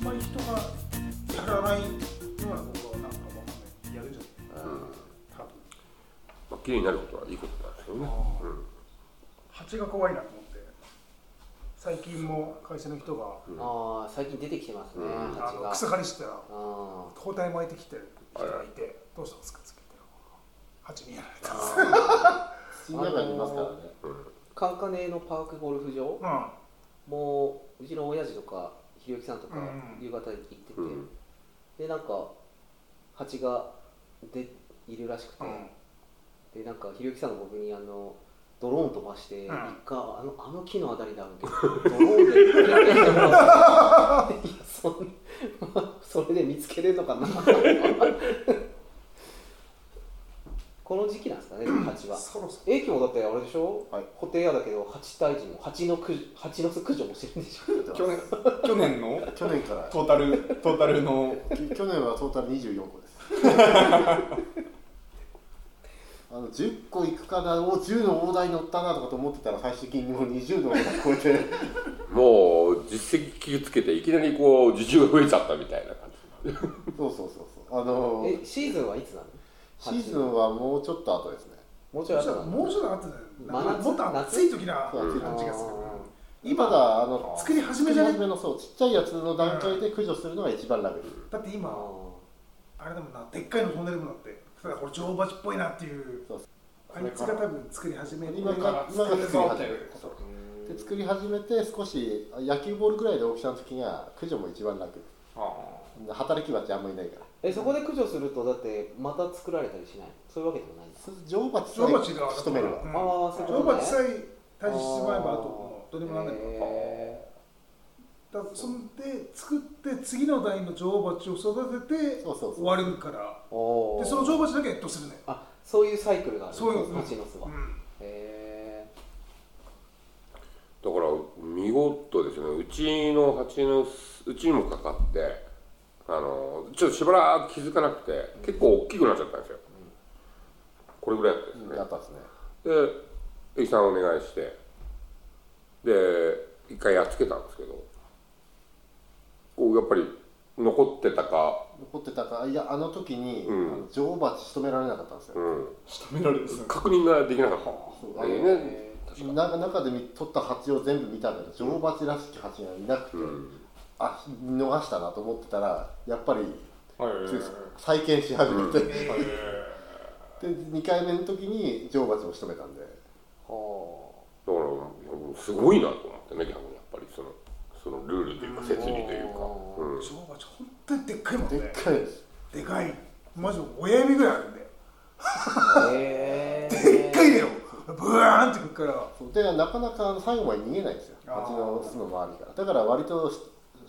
人がやらないようなことはなんかわかんないやるんじゃないうん。多分。まあ綺麗になることはいいことなんですよねうん。蜂が怖いなと思って最近も会社の人がああ最近出てきてますね、うん。あの草刈りしてた。らあ包帯巻いてきてる人がいてどうしたんですかって言って蜂にやられた土の中にいますからね。カンカネのパークゴルフ場？うん。もううちの親父とかひろゆきさんとかうん。夕方行ってて、うん。でなんか蜂がでいるらしくて、うん。でなんかひろゆきさんが僕にあのドローン飛ばして、ん。一回あのあの木のあたりであるけどドローンで撮影してもらっていやそんそれで見つけれるのかなこの時期なんですかね蜂は。そろそ駅もだってあれでしょ、はい。固定屋だけど蜂退治も蜂の駆除蜂の巣駆除もしてるんでしょ？去年去年の？去年から。トータルトータルの。き去年はトータル24個です。あの10個いくかな？お10の大台乗ったなとかと思ってたら最終的にもう20の大台超えて。もう実績傷つけていきなりこう受注が増えちゃったみたいな感じ。そうそうそうそう。あのえシーズンはいつなの？シーズンはもうちょっと後ですね。もうちょい後。なのもうちょっと後だよ。もっと暑い時なそう。感じがする。今だあの作り始めじゃね？始めのそうちっちゃいやつの段階で駆除するのが一番楽あだって今あれだもんなでっかいの飛んでるもんだってただこれ女王蜂っぽいなっていうそうあいつが多分作り始めて今が今が作り始めるそう。で作り始めて少し野球ボールぐらいの大きさの時には駆除も一番楽。働き蜂あんまりいないからえそこで駆除するとだってまた作られたりしない？そういうわけでもないんだ。そう女王蜂女王蜂が仕留めるわうんああそういう女王蜂さえ退治してしまえばあとどうにもなんないからへだからそんで作って次の代の女王蜂を育ててそうそうそう。終わるから。でその女王蜂だけ越冬するね。あそういうサイクルがある。そういう蜂の巣は、うん。へだから見事ですね。うちの蜂の巣うちにもかかってあのちょっとしばらく気づかなくて結構大きくなっちゃったんですよ、これぐらいだったんですね、だったんですね。で、エイさんお願いして、で、一回やっつけたんですけど、こうやっぱり残ってたか、残ってたか？いやあの時に、うん。あの女王蜂仕留められなかったんですよ、うん、仕留められる確認ができなかった。そうんね。中で見取った蜂を全部見たんだけど女王蜂らしき蜂がいなくて、うん、あ見逃したなと思ってたらやっぱり再建し始めて、はいで2回目の時に女王蜂を仕留めたんで。ーはだから、すごいなと思ってね、逆にやっぱりその、そのルールというか、設備というか。うん。女王蜂本当にでっかいもんでっねかいです。でかい。マジで親指ぐらいあるんで。え。でっかいだよ。ブワーンってくるから。でなかなか最後まで逃げないんですよ。あー蜂の巣の周りから。だから割とし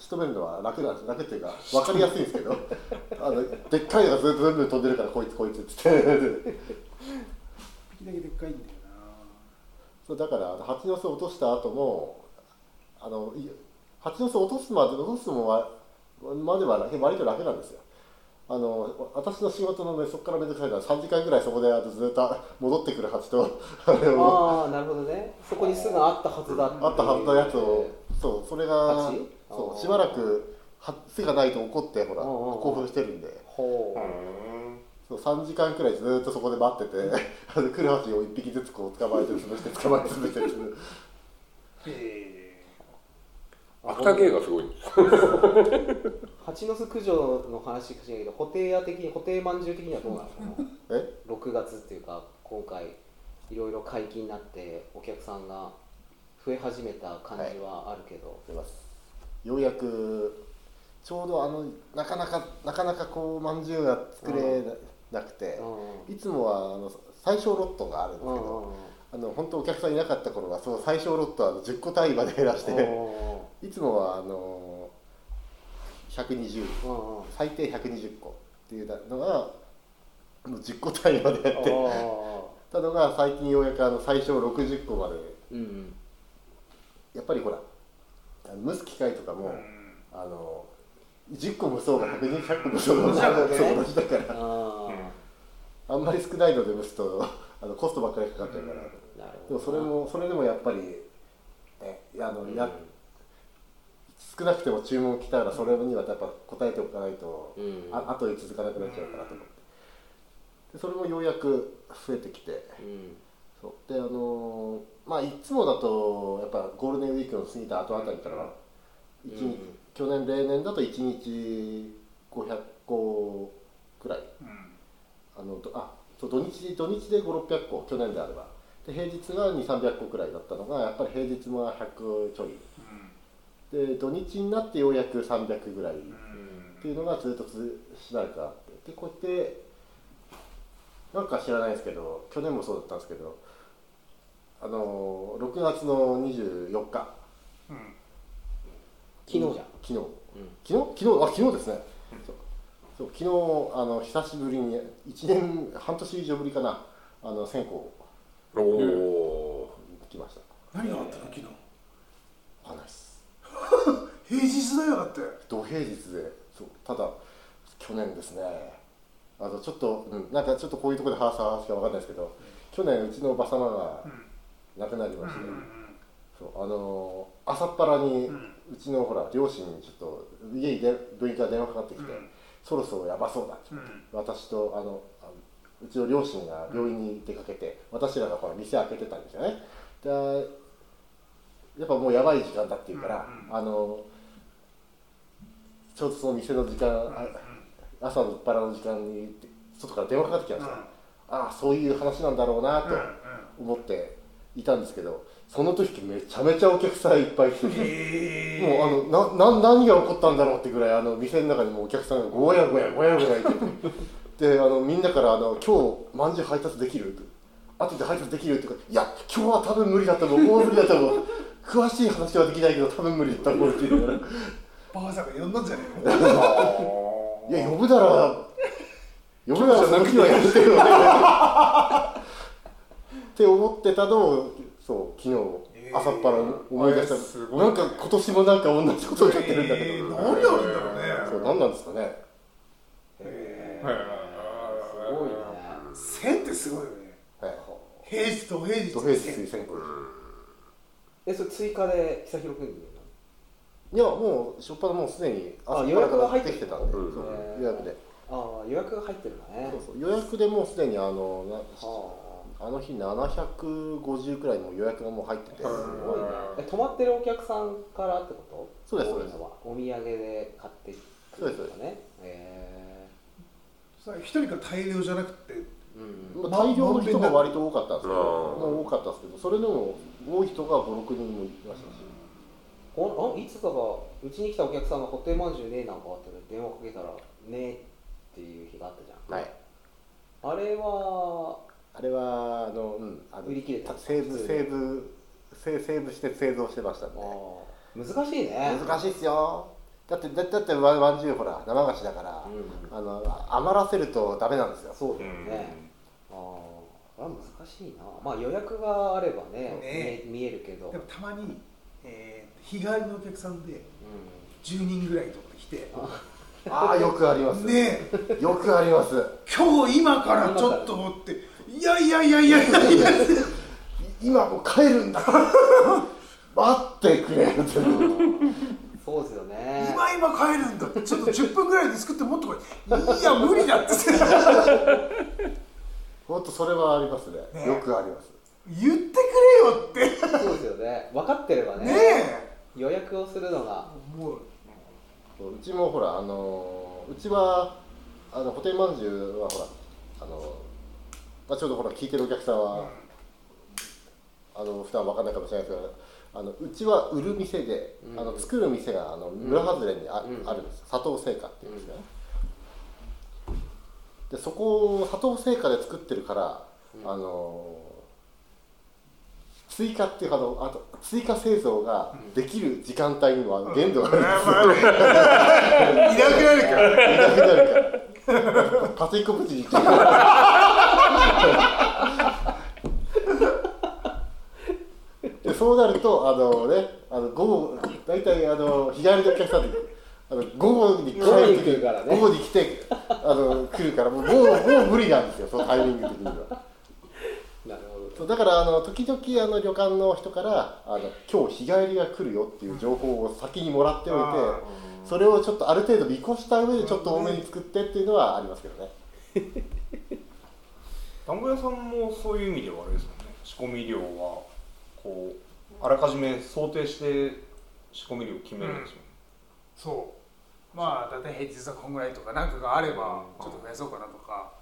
仕留めるのは楽なんです楽っていうか分かりやすいんですけど あのでっかいのがずっと全部飛んでるからこいつこいつっつって。だけでっかいんだよそうだからあの蜂の巣を落とした後もあのい蜂の巣を落とすまで落とすのはまでは楽割と楽なんですよ。あの私の仕事のねそこからめんどくさいから3時間ぐらいそこであとずっと戻ってくる蜂とあれをああなるほどね。そこに巣があったはずだう。んあったはずのやつをそうそれが蜂？そうしばらくは巣がないと怒ってほら興奮してるんで。ほう、そう3時間くらいずっとそこで待ってて あの来る蜂を1匹ずつこう捕まえて潰して捕まえて潰して潰して。秋田芸がすごい。蜂の巣駆除の話かしらけど布袋屋的に布袋まんじゅう的にはどうなんですか？え？6月っていうか今回いろいろ解禁になってお客さんが増え始めた感じはあるけど、出ますようやくちょうどあのなかなかなかなかこうまんじゅうが作れなくて、ういつもはあの最小ロットがあるんですけど、あの本当お客さんいなかった頃はその最小ロットはあの10個単位まで減らして、いつもはあの120うんうん。最低120個っていうのがもう10個単位までやってたのが最近ようやくあの最小60個まで。やっぱりほら蒸す機械とかも、うん。あの10個蒸そうが120 100個蒸そうが同じだから。ああんまり少ないので蒸すとあのコストばっかりかかっちゃうから、でもそれもそれでもやっぱりねあのや、少なくても注文来たらそれにはやっぱ答えておかないと、うん。あ後に続かなくなっちゃうかなと思って。でそれもようやく増えてきて。うんそう。であのーまあいつもだとやっぱゴールデンウィークの過ぎた後あたりから一日、うん。去年例年だと1日500個くらい。うん。あのどあそう土日土日で5600個去年であれば。で平日が2300個くらいだったのがやっぱり平日も100ちょい。で土日になってようやく300ぐらい。っていうのがずっとつしばらくあって。でこうやってなんか知らないですけど去年もそうだったんですけどあの6月の24日。うん。昨日じゃん。昨日、昨日？昨日？あ昨日ですね、そう。そう昨日あの久しぶりに1年半年以上ぶりかな。あの線香おお来ました。何があったの？昨日。お話。で す平日だよだって。土平日で。そう。ただ去年ですねあのちょっと、うん、なんかちょっとこういうところで話す話かわかんないですけど去年うちのおば様が亡くなりまして、そうあのー朝っぱらにうちのほら両親にちょっと家にで病院から電話かかってきて、そろそろやばそうだって、私とあのうちの両親が病院に出かけて、私らがほら店開けてたんですよね。でやっぱもうやばい時間だっていうから、あのちょうどその店の時間、あ朝のっぱらの時間に外から電話かかってきました、ああそういう話なんだろうなと思っていたんですけどその時めちゃめちゃお客さんいっぱい来てて。えもうあのなな何が起こったんだろうってぐらいあの店の中にもお客さんがごやごやごやごやいてて であのみんなからあの「今日まんじゅう配達できる?」後で配達できる?」って言うからいや今日は多分無理だったもんもう無理だったもん詳しい話はできないけど多分無理だったもんって言うからバカさんが呼んだんじゃねえの？いや呼ぶなら 呼ぶならその日はやってよね。って思ってたのをそう昨日朝っぱら思い出した、えーなんか今年もなんか同じことをやってるんだけど、えー何やるんだろうね。そう何なんですかね。へはいーすごいね。線ってすごいよね。はい。平日と平日。土平日推薦えそれ追加で久弘君に？いやもう初っ端もうすでにあ朝予約が入っできてたんで、予約で。ああ予約が入ってるんだね。そうそう予約でもうすでにあのなはあ。の日750くらいもう予約がもう入ってて、あすごいね。え泊まってるお客さんからってこと？そうですそうです。お土産で買ってくるとかね。へさ一人から大量じゃなくてえうん。まあ、大量の人が割と多かったんですけど、多かったんですけどそれでも多い人が56人もいましたしほんあいつだかうちに来たお客さんがホテルまんじゅうねえなんかあって電話かけたらねえっていう日があったじゃん。はい。あれはあれはあの、うん、あの売り切れたセーブセーブセセーブして製造してました。ん難しいね。難しいっすよ。だってだだってわまんじゅうほら生菓子だから、うん。あの余らせるとダメなんですよ。そうだよね、ああこれは難しいな。まあ予約があればねね見え見えるけど、でもたまに、えー日帰りのお客さんでう10人ぐらいとか来て。ああよくあります。ね。えよくあります。今日今からちょっと思って。いやいやいやいやいやいや。今もう帰るんだ。待ってくれってん、そうですよね。今今帰るんだ。ちょっと10分ぐらいで作ってもっとこい。いや無理だって。本当それはありますね。ね。よくあります。言ってくれよって。そうですよね。分かってればね。ね予約をするのが。ううちもほらあのうちはあのホテルまんじゅうはほらあの、まあ、ちょうどほら聞いてるお客さんは、あの普段わかんないかもしれないですけどあのうちは売る店で、うん。あの作る店があの村外れにあ,、うん。あるんです。佐藤製菓っていうんですね、でそこを佐藤製菓で作ってるから、あの追加っていうかあのあと追加製造ができる時間帯にもあの限度がある。んですよ、いなくなるか。らいなくなるから。パチンコプチに行っちゃうでそうなるとあのねあの午後大体あの日帰りのお客さんであの午後に帰る午後に時来るからね。午後に来てあの来るからもうもうもう無理なんですよそのタイミング的にはそうだからあの時々あの旅館の人からあの今日日帰りが来るよっていう情報を先にもらっておいて、あそれをちょっとある程度見越した上でちょっと多めに作ってっていうのはありますけどね。団子屋さんもそういう意味ではあれですもんね。仕込み量はこうあらかじめ想定して仕込み量決めるんですよね、そう。まあ大体平日はこんぐらいとかなんかがあればうんちょっと増やそうかなとか。だ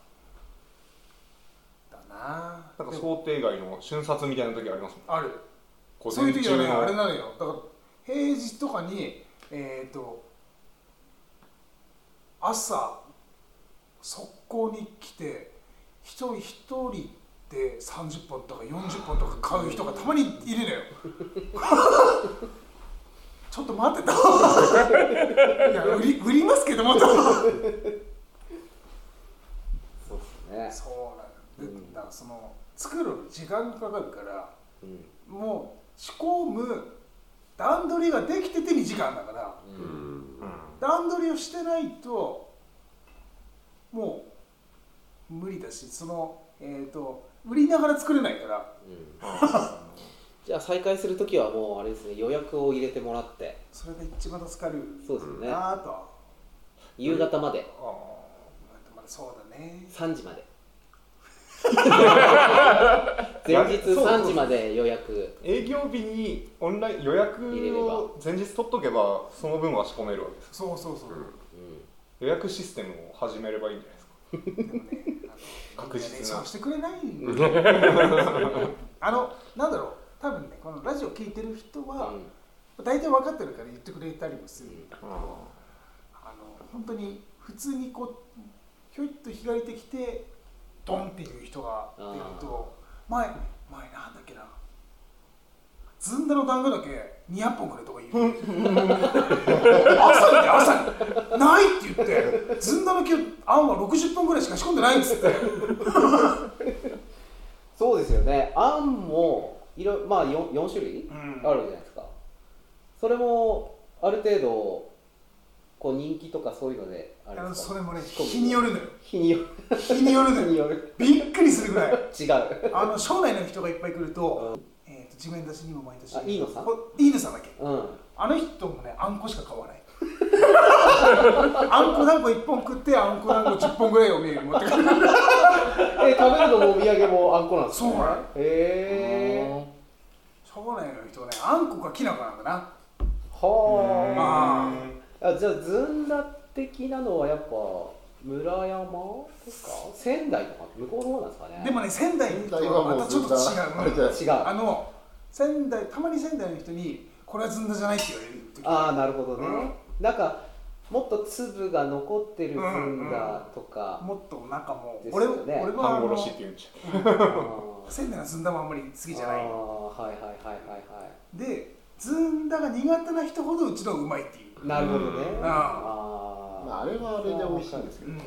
ななんか想定外の瞬殺みたいな時ありますもん。ある。午そういう時はねあれなのよ。だから平日とかにえっ、と朝速攻に来て一人一人で30本とか40本とか買う人がたまにいるのよ。ちょっと待ってと。いや売り売りますけどもと。そうですね。そうなんだ,、うん。だからその作る時間かかるからうん。もう仕込む段取りができてて2時間だからううん。ん段取りをしてないともう無理だしそのえっ、と売りながら作れないから。じゃあ再開するときはもうあれですね予約を入れてもらって。それが一番助かるそうですよね。なぁと、夕方まで。あまあそうだね。3時まで 前日3時まで予約。ー営業日にオンライン予約を前日取っとけばその分は仕込めるわけですそうそうそう、うん。予約システムを始めればいいんじゃないですか。でもねあの確実な。みんなねそうしてくれないあのなんだろう多分ねこのラジオ聞いてる人は、大体分かってるから言ってくれたりもする。ん。だけど、あの本当に普通にこうひょいっと日帰りてきてドンっていう人が出ると前前なんだっけな。ずんだの団子だけ200本くれとか言う。朝にね朝に。ないって言ってずんだのあんは60本ぐらいしか仕込んでないっつって。そうですよね。あんもいろまあ 4, 4種類うん。あるじゃないですか。それもある程度こう人気とかそういうのであれですか？それもね日によるのよ。日による。日によるのよ。びっくりするぐらい。違う。あの省内の人がいっぱい来ると,、えー、と地面出しにも毎年。あ飯野さん？こ飯野さんだっけ？うん。あの人もねあんこしか買わない。あんこ団子1本食ってあんこ団子10本ぐらいを見持ってくる え食べるのもお土産もあんこなんですか？そうなの。へえ省内の人はねあんこかきな粉なんだな。はあああじゃあずんだ的なのはやっぱ村山ですか？仙台とか向こうの方なんですかね。でもね仙台の人はまたちょっと違う。違う。あの仙台たまに仙台の人にこれはずんだじゃないって言われる時ああなるほどね、うん。なんかもっと粒が残ってるずんだとか、もっとなんかもう、です俺俺はあの半殺しっていうんでしょあー仙台のずんだもあんまり好きじゃない。あーはいはいはいはいでずんだが苦手な人ほどうちのうまいっていう、はいなるほどね、うん。あまあ、あれはあれで美味しいんですけど、うん。で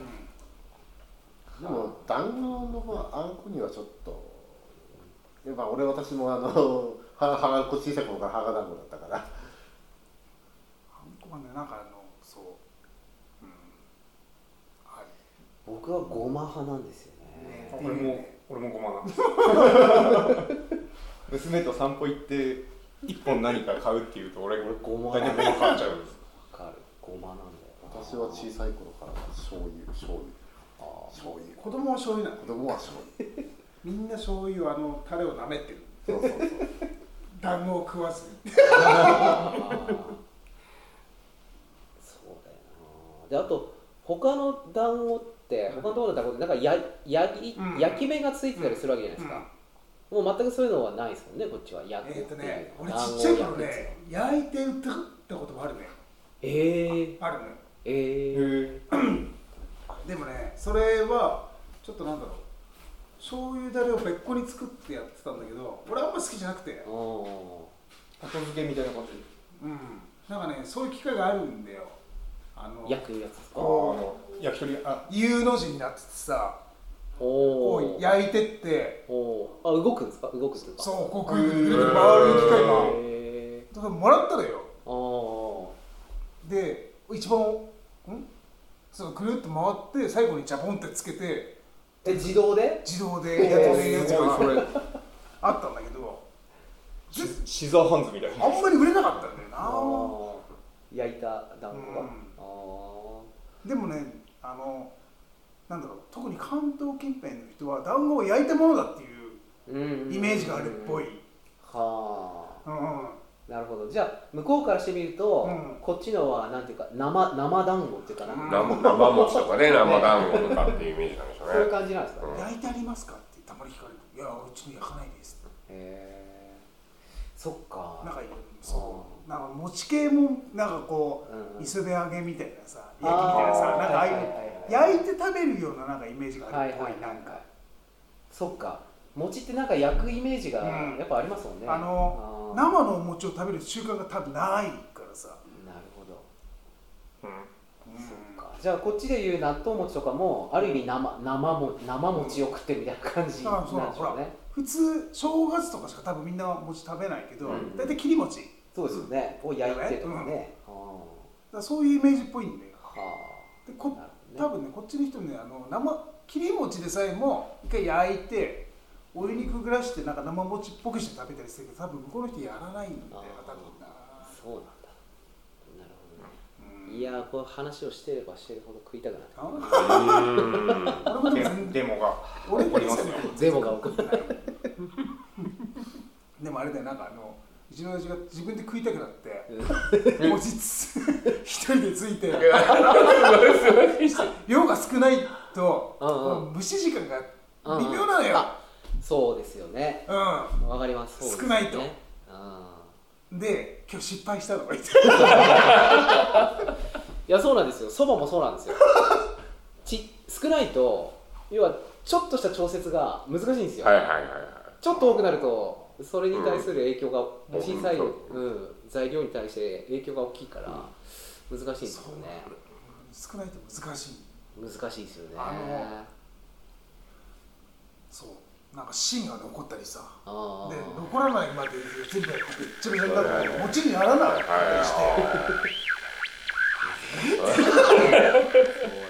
も団子のあんこにはちょっとやっぱ俺私もあの は歯が小さい頃から歯が団子だったから。あんこはねなんかあのそううんはい僕はごま派なんですよね。ね俺も俺もごまなんです。娘と散歩行って一本何か買うっていうと俺俺ごま大体ごま買っちゃうんですごまなんだよな。私は小さい頃から醤油醤油。あー。醤油。子供は醤油なの？子供は醤油。みんな醤油あのタレを舐めてる。そうそうそう。団子を食わず そうだよな。であと他の団子って他のところの団子ってなんかややぎ、うん。焼き目がついてたりするわけじゃないですか、もう全くそういうのはないですもんねこっちは。焼くえっ、とね俺団子ちっちゃい頃ね焼いて売ってたこともあるねえー、あるのよえー、でもねそれはちょっとなんだろう。醤油だれを別個に作ってやってたんだけど俺あんま好きじゃなくて。後付けみたいな感じ。うん。なんかねそういう機会があるんだよ。あの焼くやつですか？焼き鳥あ。U の字になっててさおこおう焼いてって。あ動くんですか？動くってそうこうぐるぐるぐるぐる回る機械が。へだからもらったのよで一番ん？そうぐるっと回って最後にジャボンってつけてーえ自動で？自動でやってるやつがそれあったんだけど。シシザーハンズみたいな。あんまり売れなかったんだよな。焼いた団子が、うん。あでもねあのなんだろう特に関東近辺の人は団子を焼いたものだっていうイメージがあるっぽい、はあ。うんうん、なるほど。じゃあ向こうからしてみると、うん。こっちのはなんていうか生生団子っていうかな、うん。生生餅とかね 生団子とかっていうイメージなんでしょそういう感じなんですか？ね、うん。焼いてありますかってたまに聞かれるいやうちの焼かないですへえそっか。なんかそう。なんか餅系もなんかこうんうん。う磯辺揚げみたいなさ焼きみたいなさなんかああいうはい。はいはいはい焼いて食べるようななんかイメージがある。っぽはいはいはい。いなんかそっか。餅ってなんか焼くイメージがうん。やっぱありますもんね、あの生のお餅を食べる習慣が多分ないからさ、なるほど、うん。そっか。じゃあこっちでいう納豆餅とかもある意味生生も生餅を食ってるみたいな感じなんでしょうね、普通正月とかしか多分みんな餅食べないけど、うん。大体切り餅。そうですよね。を焼いてとかね、あー。らそういうイメージっぽいんだよ。はでこね。多分ねこっちの人ねあの生切り餅でさえも一回焼いてお湯にくぐらしてなんか生餅っぽくして食べたりするけど多分向こうの人やらないんだよな多分な。そうなんだ。なるほどね。うん。いやーこう話をしてればしてるほど食いたくなってあうん。俺もででも全然。デモが俺も起こりますね。ゼモが起こるでもあれだよなんかあのうちの親父が自分で食いたくなって餅つ一人でついて 量が少ないとうんう蒸し時間が微妙なのよ。あそうですよね。うわかります。少ないと。で今日失敗したのがいてー いやそうなんですよ。そばもそうなんですよ。ち少ないと要はちょっとした調節が難しいんですよ、はいはいはいはい。ちょっと多くなるとそれに対する影響が、うん。小さい、うん。うん、材料に対して影響が大きいから難しいんですよね。少ないと難しい。難しいですよね。あのそうなんか芯が残ったりさ。あでー残らないまで全部やっててちょびちょびになって餅にならなかったりして。そ